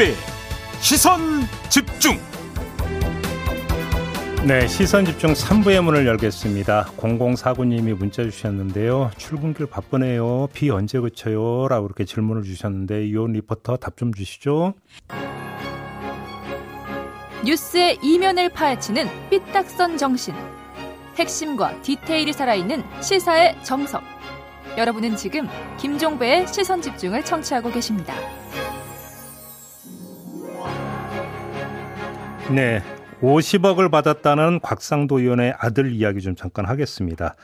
김종배 시선 집중 네, 시선 집중 3부의 문을 열겠습니다. 0049님이 문자 주셨는데요. 출근길 바쁘네요. 비 언제 그쳐요? 라고 이렇게 질문을 주셨는데 이온 리포터 답 좀 주시죠. 뉴스의 이면을 파헤치는 삐딱선 정신. 핵심과 디테일이 살아있는 시사의 정석. 여러분은 지금 김종배의 시선 집중을 청취하고 계십니다. 네, 50억을 받았다는 곽상도 의원의 아들 이야기 좀 잠깐 하겠습니다.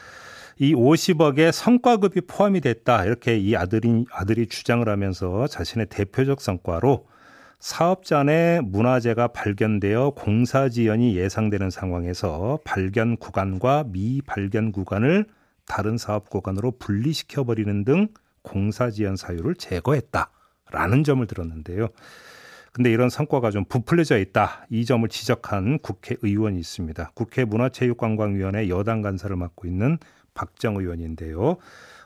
이 50억에 성과급이 포함이 됐다. 이렇게 이 아들이, 아들이 주장을 하면서 자신의 대표적 성과로 사업자 내 문화재가 발견되어 공사 지연이 예상되는 상황에서 발견 구간과 미발견 구간을 다른 사업 구간으로 분리시켜 버리는 등 공사 지연 사유를 제거했다라는 점을 들었는데요. 근데 이런 성과가 좀 부풀려져 있다. 이 점을 지적한 국회의원이 있습니다. 국회 문화체육관광위원회 여당 간사를 맡고 있는 박정 의원인데요.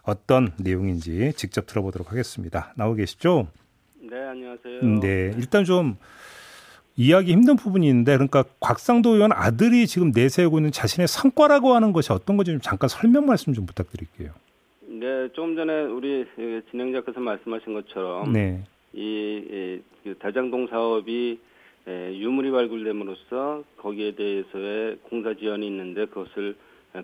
어떤 내용인지 직접 들어보도록 하겠습니다. 나오 계시죠? 네, 안녕하세요. 네, 일단 좀 이해하기 힘든 부분이 있는데 그러니까 곽상도 의원 아들이 지금 내세우고 있는 자신의 성과라고 하는 것이 어떤 건지 좀 잠깐 설명 말씀 좀 부탁드릴게요. 네, 조금 전에 우리 진행자께서 말씀하신 것처럼 네. 이, 이그 대장동 사업이 에, 유물이 발굴됨으로써 거기에 대해서의 공사 지연이 있는데 그것을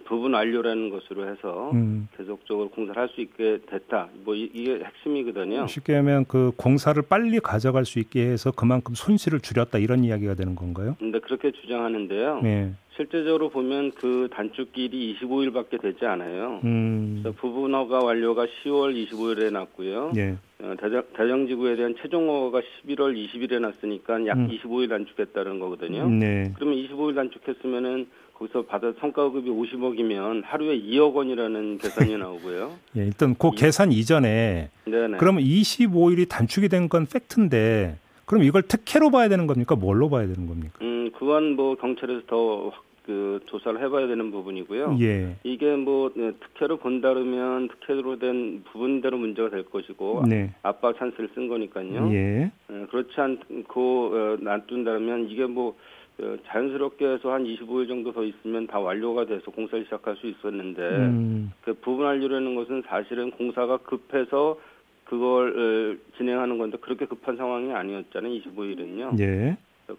부분 완료라는 것으로 해서 음. 계속적으로 공사를 할 수 있게 됐다. 뭐 이, 게 핵심이거든요. 쉽게 하면 그 공사를 빨리 가져갈 수 있게 해서 그만큼 손실을 줄였다 이런 이야기가 되는 건가요? 네, 그렇게 주장하는데요. 네. 실제적으로 보면 그 단축길이 25일밖에 되지 않아요. 음. 그래서 부분허가 완료가 10월 25일에 났고요. 네. 어, 대장, 대장지구에 대한 최종 허가가 11월 20일에 났으니까 약 음. 25일 단축했다는 거거든요. 네. 그러면 25일 단축했으면은 거기서 받은 성과급이 50억이면 하루에 2억 원이라는 계산이 나오고요. 예, 일단 그 계산 이전에 네네. 그러면 25일이 단축이 된 건 팩트인데 그럼 이걸 특혜로 봐야 되는 겁니까? 뭘로 봐야 되는 겁니까? 음, 그건 뭐 경찰에서 더 그 조사를 해봐야 되는 부분이고요. 예. 이게 뭐 네, 특혜로 본다면 특혜로 된 부분대로 문제가 될 것이고 네. 압박 찬스를 쓴 거니까요. 예. 어, 그렇지 않고 어, 놔둔다면 이게 뭐 어, 자연스럽게 해서 한 25일 정도 더 있으면 다 완료가 돼서 공사를 시작할 수 있었는데 음. 그 부분 완료라는 것은 사실은 공사가 급해서 그걸 어, 진행하는 건데 그렇게 급한 상황이 아니었잖아요. 25일은요. 예.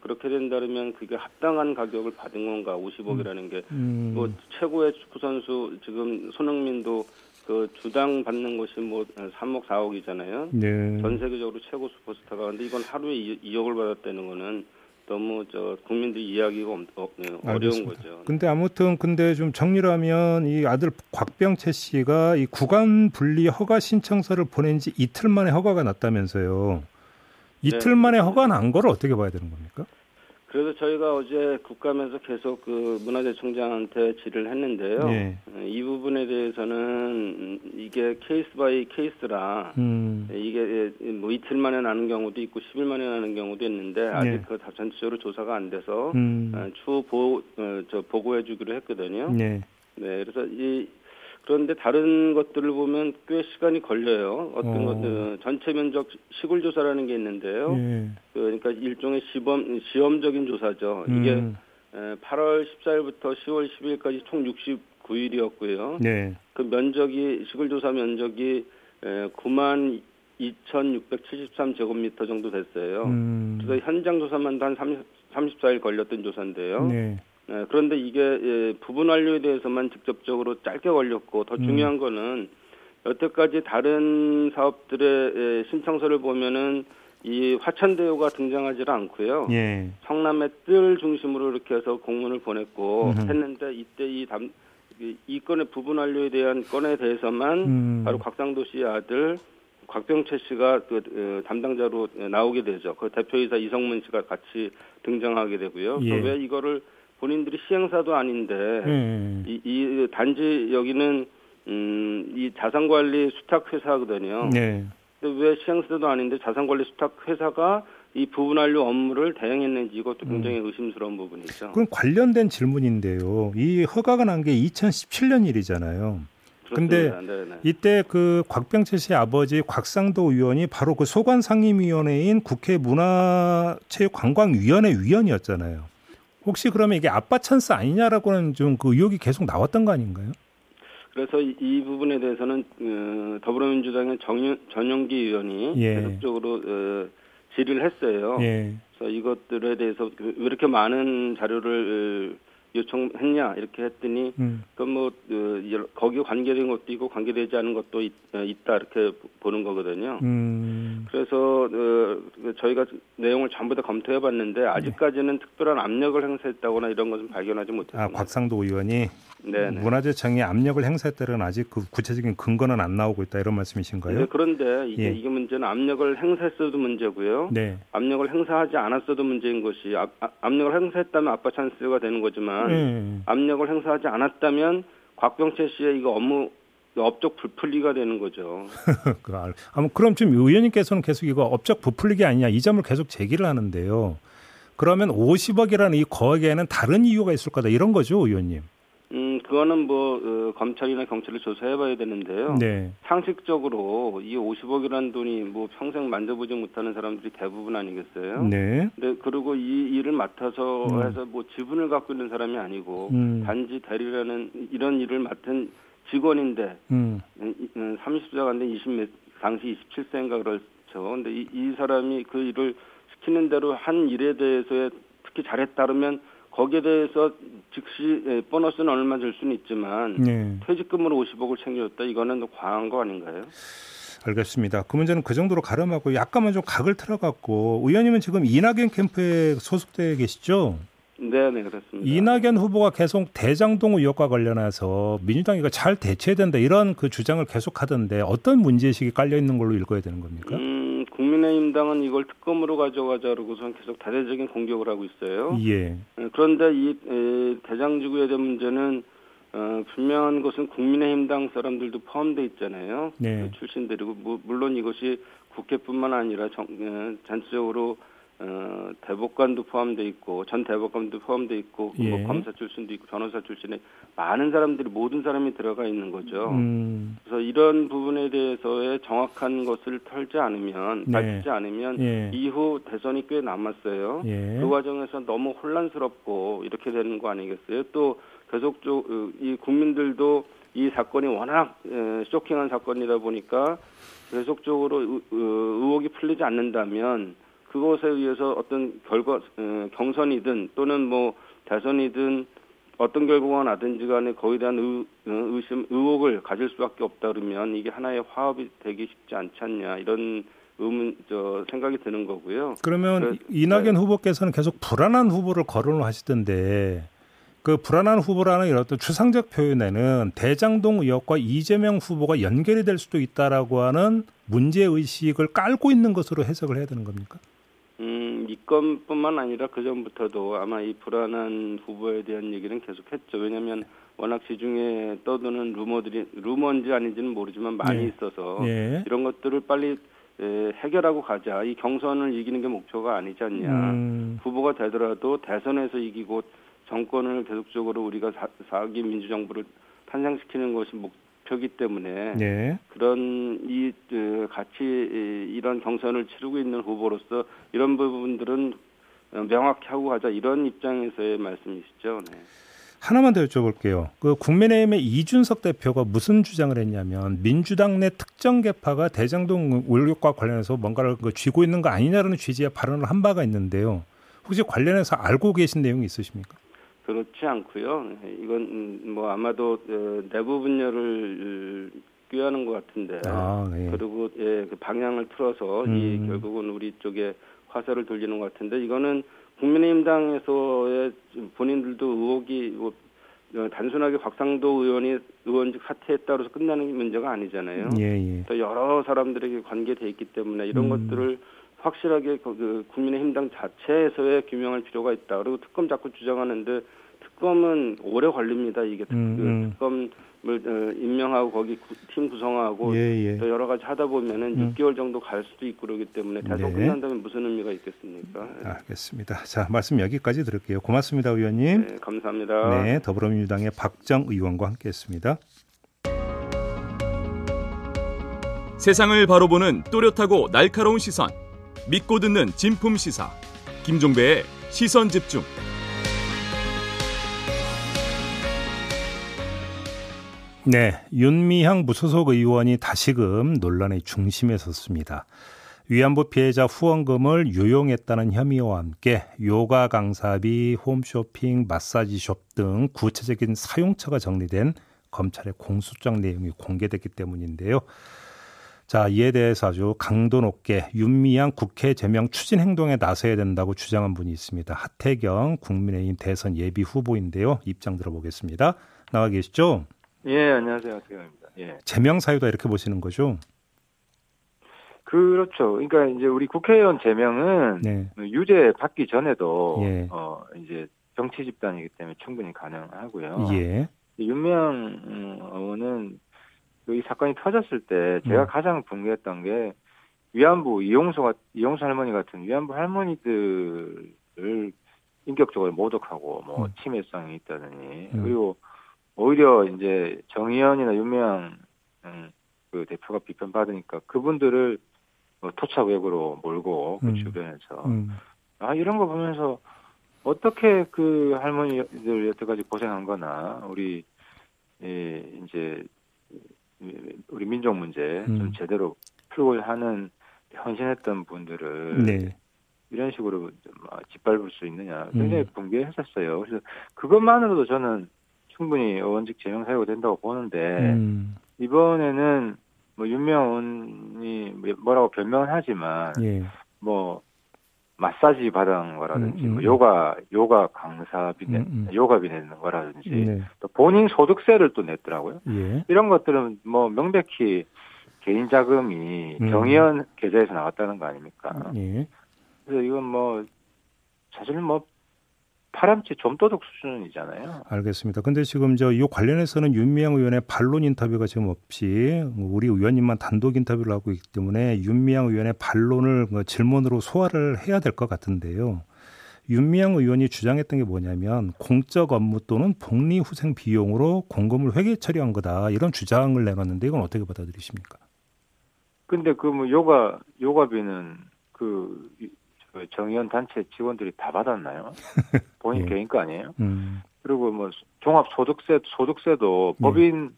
그렇게 된다면 그게 합당한 가격을 받은 건가 50억이라는 게 음. 뭐 최고의 축구 선수 지금 손흥민도 그 주당 받는 것이 뭐 3억 4억이잖아요. 네. 전 세계적으로 최고 슈퍼스타가 근데 이건 하루에 2억을 받았다는 거는 너무 저 국민들 이해하기가 어, 네, 어려운 거죠. 근데 아무튼 근데 좀 정리를 하면 이 아들 곽병채 씨가 이 구간 분리 허가 신청서를 보낸 지 이틀 만에 허가가 났다면서요. 이틀 네. 만에 허가 난 거를 어떻게 봐야 되는 겁니까? 그래서 저희가 어제 국감에서 계속 그 문화재청장한테 질의를 했는데요. 네. 이 부분에 대해서는 이게 case by case라 음. 이게 뭐 이틀 만에 나는 경우도 있고 10일 만에 나는 경우도 있는데 아직 네. 그 전체적으로 조사가 안 돼서 음. 어, 추후 보, 어, 저 보고해 주기로 했거든요. 네. 네. 그래서 이 그런데 다른 것들을 보면 꽤 시간이 걸려요. 어떤 어. 것들 전체 면적 시골 조사라는 게 있는데요. 예. 그러니까 일종의 시범 시험적인 조사죠. 음. 이게 8월 14일부터 10월 10일까지 총 69일이었고요. 네. 그 면적이 시골 조사 면적이 9만 2,673 제곱미터 정도 됐어요. 음. 그래서 현장 조사만 한 30, 34일 걸렸던 조사인데요. 네. 네, 그런데 이게 예, 부분 완료에 대해서만 직접적으로 짧게 걸렸고 더 음. 중요한 음. 거는 여태까지 다른 사업들의 예, 신청서를 보면은 이 화천대유가 등장하지를 않고요. 예. 성남의 뜰 중심으로 이렇게 해서 공문을 보냈고 음흠. 했는데 이때 이 담, 이 건의 부분 완료에 대한 건에 대해서만 음. 바로 곽상도 씨 아들 곽병채 씨가 그 어, 담당자로 나오게 되죠. 그 대표이사 이성문 씨가 같이 등장하게 되고요. 예. 왜 이거를 본인들이 시행사도 아닌데 음. 이, 이 단지 여기는 음, 이 자산관리 수탁 회사거든요. 네. 근데 왜 시행사도 아닌데 자산관리 수탁 회사가 이 부분완료 업무를 대행했는지 이것도 음. 굉장히 의심스러운 부분이죠. 그럼 관련된 질문인데요. 이 허가가 난 게 2017년 일이잖아요. 근데 네네. 이때 그 곽병철 씨 아버지 곽상도 의원이 바로 그 소관 상임위원회인 국회 문화체육관광위원회 위원이었잖아요. 혹시 그러면 이게 아빠 찬스 아니냐라고는 좀 그 의혹이 계속 나왔던 거 아닌가요? 그래서 이, 이 부분에 대해서는 어, 더불어민주당의 정윤, 전용기 의원이 예. 계속적으로 어, 질의를 했어요. 예. 그래서 이것들에 대해서 그왜 이렇게 많은 자료를 어, 요청했냐 이렇게 했더니 음. 그뭐 어, 거기 관계된 것도 있고 관계되지 않은 것도 있, 어, 다 이렇게 보는 거거든요. 음. 그래서 어, 그 저희가 내용을 전부 다 검토해 봤는데 아직까지는 네. 특별한 압력을 행사했다거나 이런 것은 발견하지 못했습니다. 아 곽상도 의원이 네, 네. 문화재청이 압력을 행사했다는 아직 그 구체적인 근거는 안 나오고 있다 이런 말씀이신가요? 네, 그런데 이게, 예. 이게 문제는 압력을 행사했어도 문제고요. 네. 압력을 행사하지 않았어도 문제인 것이 압, 압력을 행사했다면 아빠 찬스가 되는 거지만 네. 압력을 행사하지 않았다면 곽병채 씨의 이거 업무 업적 부풀리가 되는 거죠. 그럼 지금 의원님께서는 계속 이거 업적 부풀리기 아니냐 이 점을 계속 제기를 하는데요. 그러면 50억이라는 이 거액에는 다른 이유가 있을 거다 이런 거죠, 의원님. 음, 그거는 뭐 어, 검찰이나 경찰이 조사해봐야 되는데요. 네. 상식적으로 이 50억이라는 돈이 뭐 평생 만져보지 못하는 사람들이 대부분 아니겠어요. 네. 근데 그리고 이 일을 맡아서 음. 해서 뭐 지분을 갖고 있는 사람이 아니고 음. 단지 대리라는 이런 일을 맡은 직원인데 음. 30세가 안 된 20몇 당시 27세인가 그렇죠. 근데 이, 이 사람이 그 일을 시키는 대로 한 일에 대해서 특히 잘했다면 거기에 대해서 즉시 예, 보너스는 얼마 줄 수는 있지만 네. 퇴직금으로 50억을 챙겨줬다 이거는 과한 거 아닌가요? 알겠습니다. 그 문제는 그 정도로 가름하고 약간만 좀 각을 틀어갖고 의원님은 지금 이낙연 캠프에 소속되어 계시죠? 네, 네, 그렇습니다. 이낙연 후보가 계속 대장동 의혹과 관련해서 민주당이 이거 잘 대처해야 된다 이런 그 주장을 계속하던데 어떤 문제의식이 깔려 있는 걸로 읽어야 되는 겁니까? 음, 국민의힘당은 이걸 특검으로 가져가자 그러고선 계속 다대적인 공격을 하고 있어요. 예. 네, 그런데 이 에, 대장지구에 대한 문제는 어, 분명한 것은 국민의힘당 사람들도 포함돼 있잖아요. 네. 그 출신들이고 무, 물론 이것이 국회뿐만 아니라 정, 어, 전체적으로 어, 대법관도 포함돼 있고 전 대법관도 포함돼 있고 예. 뭐 검사 출신도 있고 변호사 출신에 많은 사람들이 모든 사람이 들어가 있는 거죠. 음. 그래서 이런 부분에 대해서의 정확한 것을 털지 않으면 네. 밝히지 않으면 예. 이후 대선이 꽤 남았어요. 예. 그 과정에서 너무 혼란스럽고 이렇게 되는 거 아니겠어요? 또 계속적 어, 이 국민들도 이 사건이 워낙 쇼킹한 사건이다 보니까 계속적으로 의혹이 풀리지 않는다면 그것에 의해서 어떤 결과 어, 경선이든 또는 뭐 대선이든 어떤 결과가 나든지 간에 거기에 대한 의, 어, 의심 의혹을 가질 수밖에 없다 그러면 이게 하나의 화합이 되기 쉽지 않지 않냐 이런 의문 저 생각이 드는 거고요. 그러면 그래서, 이낙연 네. 후보께서는 계속 불안한 후보를 거론을 하시던데 그 불안한 후보라는 이런 어떤 추상적 표현에는 대장동 의혹과 이재명 후보가 연결이 될 수도 있다라고 하는 문제 의식을 깔고 있는 것으로 해석을 해야 되는 겁니까? 음, 이 건뿐만 아니라 그 전부터도 아마 이 불안한 후보에 대한 얘기는 계속했죠. 왜냐하면 워낙 시중에 떠도는 루머들이 루머인지 아닌지는 모르지만 많이 네. 있어서 네. 이런 것들을 빨리 에, 해결하고 가자. 이 경선을 이기는 게 목표가 아니지 않냐. 음. 후보가 되더라도 대선에서 이기고 정권을 계속적으로 우리가 사, 사기 민주정부를 탄생시키는 것이 목, 목표기 때문에 네. 그런 이 같이 이런 경선을 치르고 있는 후보로서 이런 부분들은 명확히 하고 가자 이런 입장에서의 말씀이시죠. 네. 하나만 더 여쭤볼게요. 그 국민의힘의 이준석 대표가 무슨 주장을 했냐면 민주당 내 특정 계파가 대장동 의혹과 관련해서 뭔가를 그 쥐고 있는 거 아니냐라는 취지의 발언을 한 바가 있는데요. 혹시 관련해서 알고 계신 내용이 있으십니까? 그렇지 않고요. 이건 음, 뭐 아마도 어, 내부 분열을 꾀하는 것 같은데 아, 네. 그리고 예, 그 방향을 틀어서 음. 이 결국은 우리 쪽에 화살을 돌리는 것 같은데 이거는 국민의힘당에서의 본인들도 의혹이 뭐 어, 단순하게 곽상도 의원이 의원직 사퇴했다고 해서 끝나는 문제가 아니잖아요. 예, 예. 또 여러 사람들에게 관계돼 있기 때문에 이런 음. 것들을 확실하게 그, 그 국민의힘당 자체에서의 규명할 필요가 있다. 그리고 특검 자꾸 주장하는데 특검은 오래 걸립니다. 이게 특, 음, 음. 특검을 어, 임명하고 거기 팀 구성하고 예, 예. 또 여러 가지 하다 보면은 음. 6개월 정도 갈 수도 있고 그러기 때문에 대선 네. 끝난다면 무슨 의미가 있겠습니까? 알겠습니다. 자 말씀 여기까지 들을게요. 고맙습니다, 의원님. 네, 감사합니다. 네, 더불어민주당의 박정 의원과 함께했습니다. 세상을 바로 보는 또렷하고 날카로운 시선. 믿고 듣는 진품 시사. 김종배의 시선 집중. 네, 윤미향 무소속 의원이 다시금 논란의 중심에 섰습니다. 위안부 피해자 후원금을 유용했다는 혐의와 함께 요가 강사비, 홈쇼핑, 마사지숍 등 구체적인 사용처가 정리된 검찰의 공소장 내용이 공개됐기 때문인데요. 자, 이에 대해서 아주 강도 높게 윤미향 국회 제명 추진 행동에 나서야 된다고 주장한 분이 있습니다. 하태경 국민의힘 대선 예비 후보인데요. 입장 들어보겠습니다. 나와 계시죠? 예, 안녕하세요. 하태경입니다. 예. 제명 사유다 이렇게 보시는 거죠? 그렇죠. 그러니까 이제 우리 국회의원 제명은 네. 유죄 받기 전에도 예. 어 이제 정치 집단이기 때문에 충분히 가능하고요. 예. 윤명 의원은 이 사건이 터졌을 때 제가 음. 가장 분개했던 게 위안부 이용수가 이용수 할머니 같은 위안부 할머니들을 인격적으로 모독하고 뭐 음. 침해성이 있다더니 음. 그리고 오히려 이제 정의연이나 윤명 음, 그 대표가 비판받으니까 그분들을 뭐 토착 외구로 몰고 그 음. 주변에서 음. 아 이런 거 보면서 어떻게 그 할머니들 여태까지 고생한 거나 우리 예, 이제 우리 민족 문제 음. 좀 제대로 풀고 하는 헌신했던 분들을 네. 이런 식으로 짓밟을 수 있느냐 굉장히 음. 붕괴했었어요. 그래서 그것만으로도 저는 충분히 의원직 제명 사유가 된다고 보는데 음. 이번에는 뭐 윤명훈이 뭐라고 변명은 하지만 예. 뭐 마사지 받은 거라든지 음, 음, 뭐 음. 요가 요가 강사비 내 음, 음. 요가비 내는 거라든지 네. 또 본인 소득세를 또 냈더라고요. 예. 이런 것들은 뭐 명백히 개인 자금이 음. 정의연 계좌에서 나왔다는 거 아닙니까? 예. 그래서 이건 뭐 사실 뭐 파람치 좀도둑 수준이잖아요. 알겠습니다. 근데 지금 저 이 관련해서는 윤미향 의원의 반론 인터뷰가 지금 없이 우리 의원님만 단독 인터뷰를 하고 있기 때문에 윤미향 의원의 반론을 뭐 질문으로 소화를 해야 될 것 같은데요. 윤미향 의원이 주장했던 게 뭐냐면 공적 업무 또는 복리 후생 비용으로 공금을 회계 처리한 거다 이런 주장을 내놨는데 이건 어떻게 받아들이십니까? 근데 그 뭐 요가 요가비는 그 정의원 단체 직원들이 다 받았나요? 본인 예. 개인 거 아니에요? 음. 그리고 뭐 종합 소득세 소득세도 예. 법인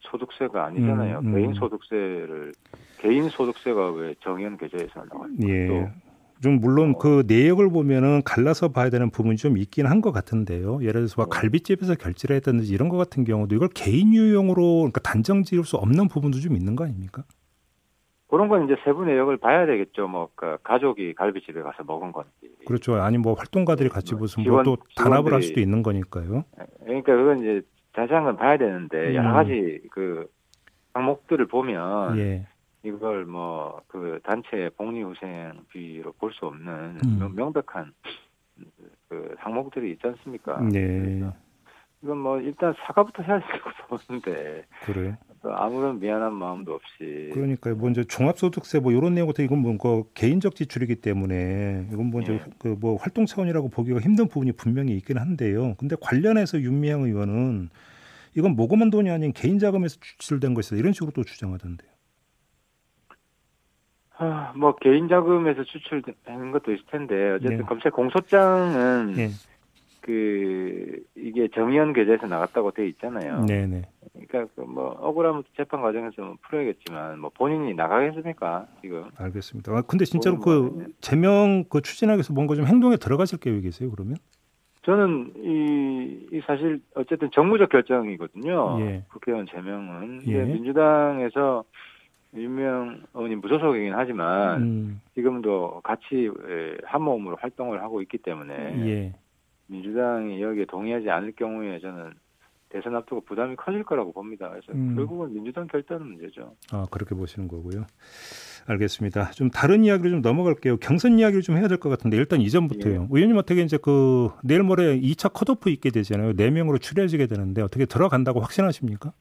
소득세가 아니잖아요. 음, 음. 개인 소득세를 개인 소득세가 왜 정의원 계좌에서 나와요? 예. 좀 물론 어. 그 내역을 보면은 갈라서 봐야 되는 부분이 좀 있긴 한 것 같은데요. 예를 들어서 막 네. 갈비집에서 결제를 했다든지 이런 것 같은 경우도 이걸 개인 유용으로 그러니까 단정 지을 수 없는 부분도 좀 있는 거 아닙니까? 그런 건 이제 세부 내역을 봐야 되겠죠. 뭐, 그 가족이 갈비집에 가서 먹은 건지. 그렇죠. 아니, 뭐, 활동가들이 같이 네, 무슨 뭐또 단합을 할 수도 있는 거니까요. 그러니까 그건 이제 자세한 건 봐야 되는데, 음. 여러 가지 그 항목들을 보면, 예. 이걸 뭐, 그 단체 복리후생비로 볼 수 없는 음. 명백한 그 항목들이 있지 않습니까? 네. 이건 뭐 일단 사과부터 해야 될것 보는데. 그래. 아무런 미안한 마음도 없이. 그러니까요. 뭐 이제 종합소득세 뭐 이런 내용부터 이건 뭔가 개인적 지출이기 때문에 이건 뭐 이제 예. 그뭐 활동 차원이라고 보기가 힘든 부분이 분명히 있긴 한데요. 근데 관련해서 윤미향 의원은 이건 모금한 돈이 아닌 개인 자금에서 추출된 것이다 이런 식으로 또 주장하던데요. 아, 뭐 개인 자금에서 추출되는 것도 있을 텐데 어쨌든 네. 검찰 공소장은 네. 그 이게 정의연 계좌에서 나갔다고 돼 있잖아요. 네네. 그러니까 그 뭐 억울하면 재판 과정에서 뭐 풀어야겠지만 뭐 본인이 나가겠습니까 지금? 알겠습니다. 아, 근데 진짜로 그 제명 그 추진하기 위해서 뭔가 좀 행동에 들어가실 계획이세요 그러면? 저는 이, 이 사실 어쨌든 정무적 결정이거든요. 예. 국회의원 제명은 예. 민주당에서 유명 의원이 무소속이긴 하지만 음. 지금도 같이 한 몸으로 활동을 하고 있기 때문에 예. 민주당이 여기에 동의하지 않을 경우에 저는 대선 앞두고 부담이 커질 거라고 봅니다. 그래서 음. 결국은 민주당 결단은 문제죠. 아 그렇게 보시는 거고요. 알겠습니다. 좀 다른 이야기를 좀 넘어갈게요. 경선 이야기를 좀 해야 될 것 같은데 일단 이전부터요. 예. 의원님 어떻게 이제 그 내일 모레 2차 컷오프 있게 되잖아요. 4 명으로 추려지게 되는데 어떻게 들어간다고 확신하십니까?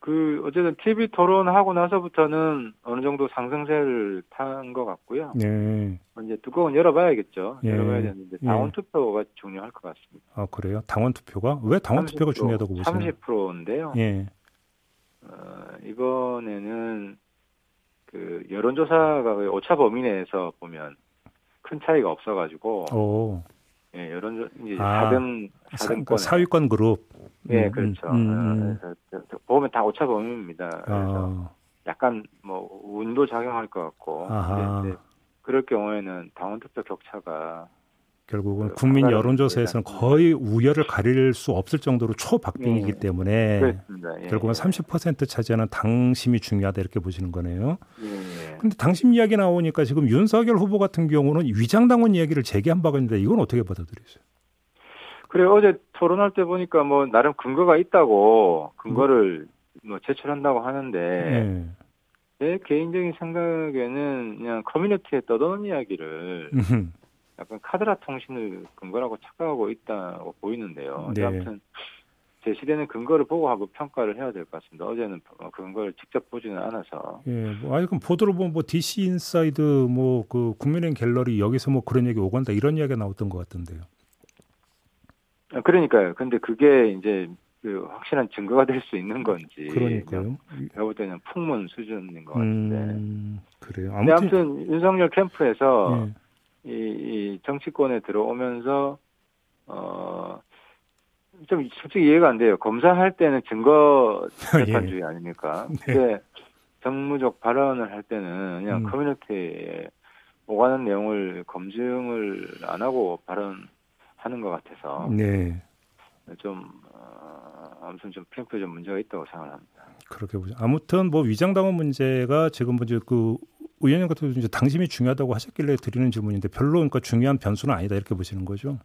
그 어쨌든 TV 토론하고 나서부터는 어느 정도 상승세를 탄 것 같고요. 네. 이제 뚜껑은 열어봐야겠죠. 예. 열어봐야 되는데 예. 당원 투표가 중요할 것 같습니다. 아 그래요? 당원 투표가 왜 당원 투표가 중요하다고 보세요? 30%인데요. 예. 어, 어, 이번에는 그 여론조사가 오차 범위 내에서 보면 큰 차이가 없어가지고 오. 예, 여론 이제 아, 4등 4등권 사위권 그룹. 예, 음, 그렇죠. 음, 음. 어, 보면 다 오차 범위입니다. 그래서 아. 약간 뭐 운도 작용할 것 같고. 근데 그럴 경우에는 당원 투표 격차가 결국은 그 국민 여론조사에서는 거의 우열을 가릴 수 없을 정도로 초박빙이기 네. 때문에 그렇습니다. 예. 결국은 30% 차지하는 당심이 중요하다 이렇게 보시는 거네요. 예. 근데 당심 이야기 나오니까 지금 윤석열 후보 같은 경우는 위장당원 이야기를 제기한 바가 있는데 이건 어떻게 받아들이세요? 그래 어제 토론할 때 보니까 뭐 나름 근거가 있다고 근거를 음. 뭐 제출한다고 하는데 네. 제 개인적인 생각에는 그냥 커뮤니티에 떠도는 이야기를 약간 카더라 통신을 근거라고 착각하고 있다고 보이는데요. 네. 아무튼 제시되는 근거를 보고 하고 평가를 해야 될 것 같습니다. 어제는 근거를 직접 보지는 않아서. 예, 뭐 아니 그럼 보도를 보면 뭐 DC 인사이드 뭐 그 국민의힘 갤러리 여기서 뭐 그런 얘기 오간다 이런 이야기가 나왔던 것 같던데요. 아, 그러니까요. 근데 그게 이제 그 확실한 증거가 될 수 있는 건지. 그러니까요. 볼 때는 풍문 수준인 것 같은데. 음, 그래요. 아무튼, 아무튼 윤석열 캠프에서 예. 이, 이 정치권에 들어오면서 어. 좀 솔직히 이해가 안 돼요. 검사할 때는 증거 재판주의 예. 아닙니까? 네. 근데 정무적 발언을 할 때는 그냥 음. 커뮤니티에 오가는 내용을 검증을 안 하고 발언하는 것 같아서 네. 좀 어, 아무튼 좀 캠프에 좀 문제가 있다고 생각합니다. 그렇게 보죠. 아무튼 뭐 위장당원 문제가 지금 먼저 그 의원님 같은 경우 이제 당심이 중요하다고 하셨길래 드리는 질문인데 별로 그러니까 중요한 변수는 아니다 이렇게 보시는 거죠?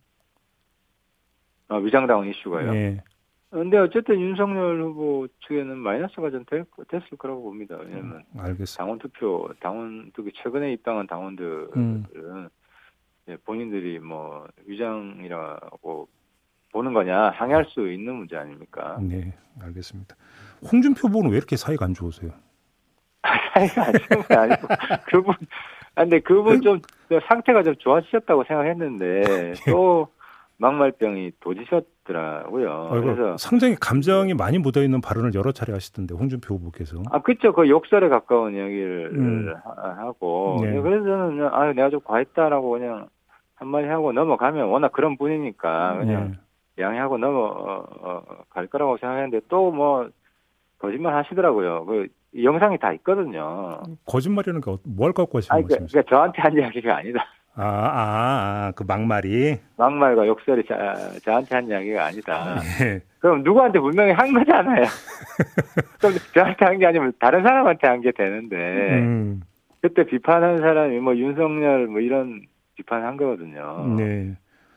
아, 위장당원 이슈가요? 네. 근데 어쨌든 윤석열 후보 측에는 마이너스가 좀 될, 됐을 거라고 봅니다. 왜냐면 음, 알겠습니다. 당원 투표, 당원 투표 최근에 입당한 당원들은 음. 예, 본인들이 뭐 위장이라고 보는 거냐 항의할 수 있는 문제 아닙니까? 네, 알겠습니다. 홍준표 후보는 왜 이렇게 사이가 안 좋으세요? 사이가 안 아니고 그분 아, 근데 그분 좀 상태가 좀 좋아지셨다고 생각했는데 또 막말병이 도지셨더라고요. 아이고, 그래서 상당히 감정이 많이 묻어 있는 발언을 여러 차례 하시던데 홍준표 후보께서. 아 그렇죠. 그 욕설에 가까운 이야기를 음. 하고 네. 그래서 저는 아 내가 좀 과했다라고 그냥 한마디 하고 넘어가면 워낙 그런 분이니까 그냥 네. 양해하고 넘어갈 어, 어, 거라고 생각했는데 또 뭐 거짓말 하시더라고요. 그 영상이 다 있거든요. 거짓말이라는 게 뭘 갖고 하시는 거죠? 그러니까, 그러니까 저한테 한 이야기가 아니다. 아, 아, 아, 그 막말이? 막말과 욕설이 자, 저한테 한 이야기가 아니다. 네. 그럼 누구한테 분명히 한 거잖아요. 그럼 저한테 한 게 아니면 다른 사람한테 한 게 되는데, 음. 그때 비판한 사람이 뭐 윤석열 뭐 이런 비판한 거거든요. 네.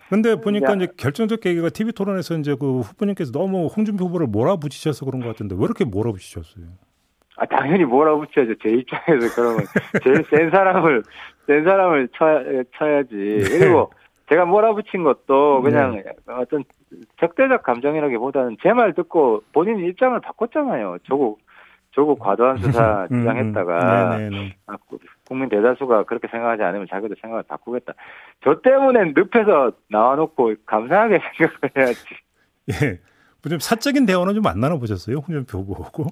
근데 보니까 야. 이제 결정적 계기가 TV 토론에서 이제 그 후보님께서 너무 홍준표 후보를 몰아붙이셔서 그런 것 같은데 왜 이렇게 몰아붙이셨어요? 아, 당연히 몰아붙여야죠. 제 입장에서 그러면 제일 센 사람을, 센 사람을 쳐, 쳐야지. 네. 그리고 제가 몰아붙인 것도 그냥 네. 어떤 적대적 감정이라기보다는 제 말 듣고 본인 입장을 바꿨잖아요. 조국, 조국 과도한 수사 음, 음. 주장했다가 음. 아, 국민 대다수가 그렇게 생각하지 않으면 자기도 생각을 바꾸겠다. 저 때문에 늪에서 나와놓고 감사하게 생각을 해야지. 예. 좀 사적인 대화는 좀 안 나눠보셨어요? 홍준표 후보하고?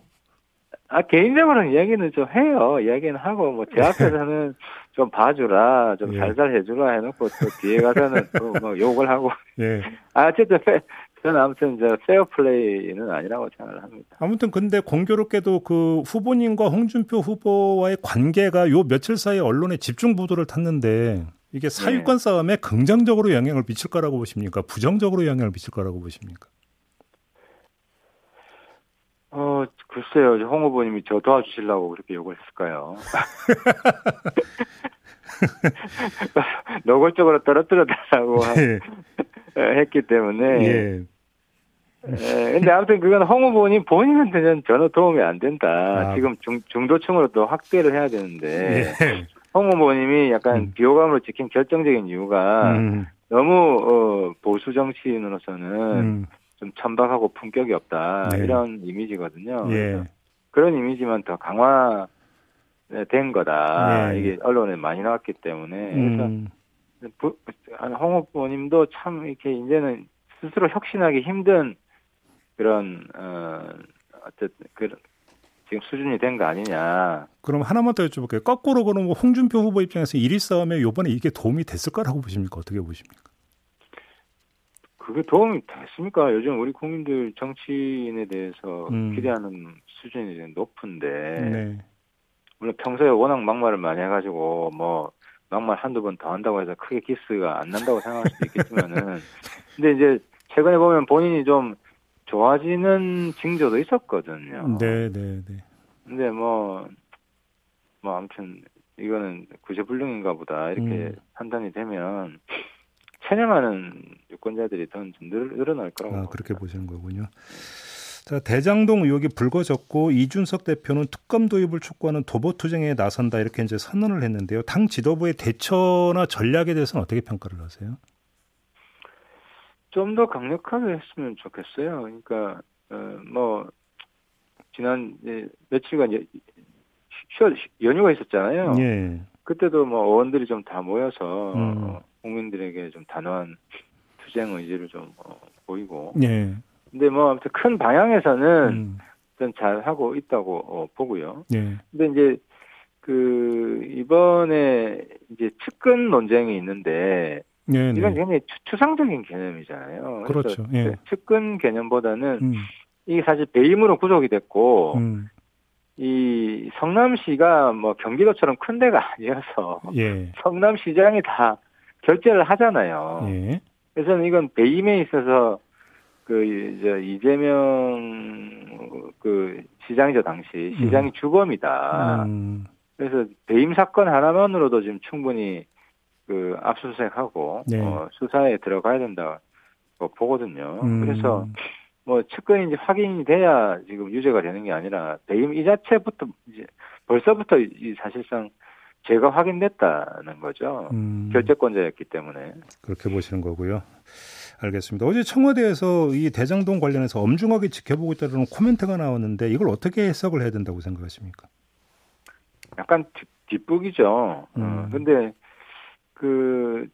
아, 개인적으로는 이야기는 좀 해요. 이야기는 하고, 뭐, 제 앞에서는 좀 봐주라, 좀 예. 살살 해주라 해놓고, 또 뒤에 가서는 또 뭐 욕을 하고. 예. 아, 어쨌든, 페, 저는 아무튼 저 페어 플레이는 아니라고 생각을 합니다. 아무튼 근데 공교롭게도 그 후보님과 홍준표 후보와의 관계가 요 며칠 사이 언론에 집중 보도를 탔는데, 이게 사유권 네. 싸움에 긍정적으로 영향을 미칠 거라고 보십니까? 부정적으로 영향을 미칠 거라고 보십니까? 어, 글쎄요. 홍 후보님이 저 도와주시려고 그렇게 욕을 했을까요? 노골적으로 떨어뜨려달라고 네. 했기 때문에. 예. 에, 근데 아무튼 그건 홍 후보님 본인한테는 전혀 도움이 안 된다. 아. 지금 중, 중도층으로 또 확대를 해야 되는데. 예. 홍 후보님이 약간 음. 비호감으로 찍힌 결정적인 이유가 음. 너무 어, 보수 정치인으로서는 음. 좀 천박하고 품격이 없다 네. 이런 이미지거든요. 예. 그런 이미지만 더 강화된 거다. 예. 이게 언론에 많이 나왔기 때문에 음. 그래서 홍 후보님도 참 이렇게 이제는 스스로 혁신하기 힘든 그런 어 어쨌든 그런 지금 수준이 된 거 아니냐. 그럼 하나만 더 여쭤볼게요. 거꾸로 그럼 홍준표 후보 입장에서 1위 싸움에 이번에 이게 도움이 됐을 거라고 보십니까? 어떻게 보십니까? 그게 도움이 됐습니까? 요즘 우리 국민들 정치인에 대해서 음. 기대하는 수준이 높은데 네. 물론 평소에 워낙 막말을 많이 해가지고 뭐 막말 한두 번 더 한다고 해서 크게 키스가 안 난다고 생각할 수도 있겠지만은 근데 이제 최근에 보면 본인이 좀 좋아지는 징조도 있었거든요. 네, 네, 네. 근데 뭐, 뭐, 아무튼, 이거는 구제불능인가 보다, 이렇게 음. 판단이 되면, 체념하는 유권자들이 더 늘어날 거라고. 아, 그렇게 보시는 거군요. 자, 대장동 의혹이 불거졌고 이준석 대표는 특검 도입을 촉구하는 도보 투쟁에 나선다 이렇게 이제 선언을 했는데요. 당 지도부의 대처나 전략에 대해서는 어떻게 평가를 하세요? 좀 더 강력하게 했으면 좋겠어요. 그러니까 어, 뭐 지난 예, 며칠간 예, 쉬, 연휴가 있었잖아요. 예. 그때도 뭐 의원들이 좀 다 모여서 음. 어, 국민들에게 좀 단호한 투쟁 의지를 좀 어, 보이고. 예. 근데 뭐 아무튼 큰 방향에서는 음. 잘 하고 있다고 어, 보고요. 예. 근데 이제 그 이번에 이제 측근 논쟁이 있는데 네, 이건 굉장히 추상적인 개념이잖아요. 그렇죠. 예. 측근 개념보다는 음. 이게 사실 배임으로 구속이 됐고 음. 이 성남시가 뭐 경기도처럼 큰 데가 아니어서 예. 성남시장이 다 결제를 하잖아요. 예. 그래서 이건 배임에 있어서 그 이제 이재명 그 시장이죠 당시 시장이 음. 주범이다. 음. 그래서 배임 사건 하나만으로도 지금 충분히 그 압수수색하고 네. 어, 수사에 들어가야 된다 고 보거든요. 음. 그래서 뭐 측근이 이제 확인이 돼야 지금 유죄가 되는 게 아니라 배임 이 자체부터 이제 벌써부터 이 사실상 제가 확인됐다는 거죠. 음. 결재권자였기 때문에. 그렇게 보시는 거고요. 알겠습니다. 어제 청와대에서 이 대장동 관련해서 엄중하게 지켜보고 있다는 코멘트가 나왔는데 이걸 어떻게 해석을 해야 된다고 생각하십니까? 약간 뒷북이죠. 어, 음. 어, 근데 그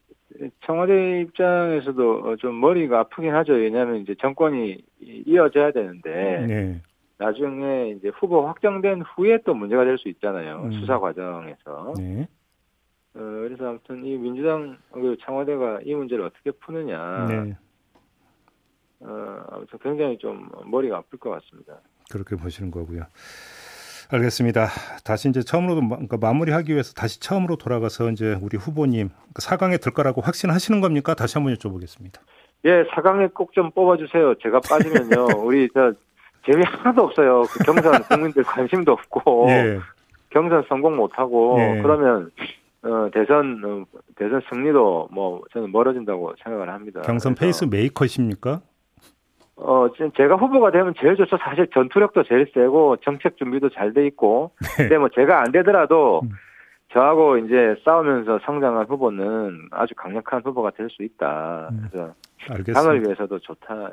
청와대 입장에서도 좀 머리가 아프긴 하죠. 왜냐하면 이제 정권이 이어져야 되는데 네. 나중에 이제 후보 확정된 후에 또 문제가 될 수 있잖아요. 음. 수사 과정에서. 네. 어, 그래서 아무튼 이 민주당 그 청와대가 이 문제를 어떻게 푸느냐. 네. 어, 아무튼 굉장히 좀 머리가 아플 것 같습니다. 그렇게 보시는 거고요. 알겠습니다. 다시 이제 처음으로 그러니까 마무리하기 위해서 다시 처음으로 돌아가서 이제 우리 후보님 4강에 그러니까 들 거라고 확신하시는 겁니까? 다시 한번 여쭤보겠습니다. 예, 4강에 꼭 좀 뽑아주세요. 제가 빠지면요, 우리 저 재미 하나도 없어요. 그 경선 국민들 관심도 없고 예. 경선 성공 못하고 예. 그러면 어, 대선 어, 대선 승리도 뭐 저는 멀어진다고 생각을 합니다. 경선 페이스 메이커십니까? 어, 제가 후보가 되면 제일 좋죠. 사실 전투력도 제일 세고 정책 준비도 잘 돼 있고. 네. 근데 뭐 제가 안 되더라도 음. 저하고 이제 싸우면서 성장한 후보는 아주 강력한 후보가 될 수 있다. 음. 그래서 알겠습니다. 당을 위해서도 좋다는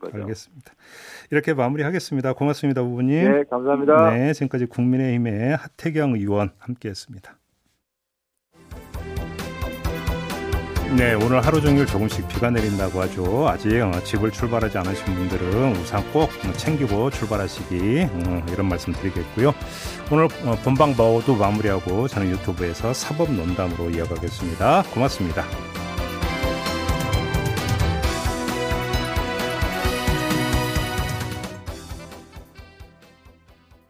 거죠. 알겠습니다. 이렇게 마무리하겠습니다. 고맙습니다, 부부님. 네, 감사합니다. 네, 지금까지 국민의힘의 하태경 의원 함께했습니다. 네, 오늘 하루 종일 조금씩 비가 내린다고 하죠. 아직 어, 집을 출발하지 않으신 분들은 우산 꼭 챙기고 출발하시기 어, 이런 말씀 드리겠고요. 오늘 어, 본방 모두 마무리하고 저는 유튜브에서 사법 논담으로 이어가겠습니다. 고맙습니다.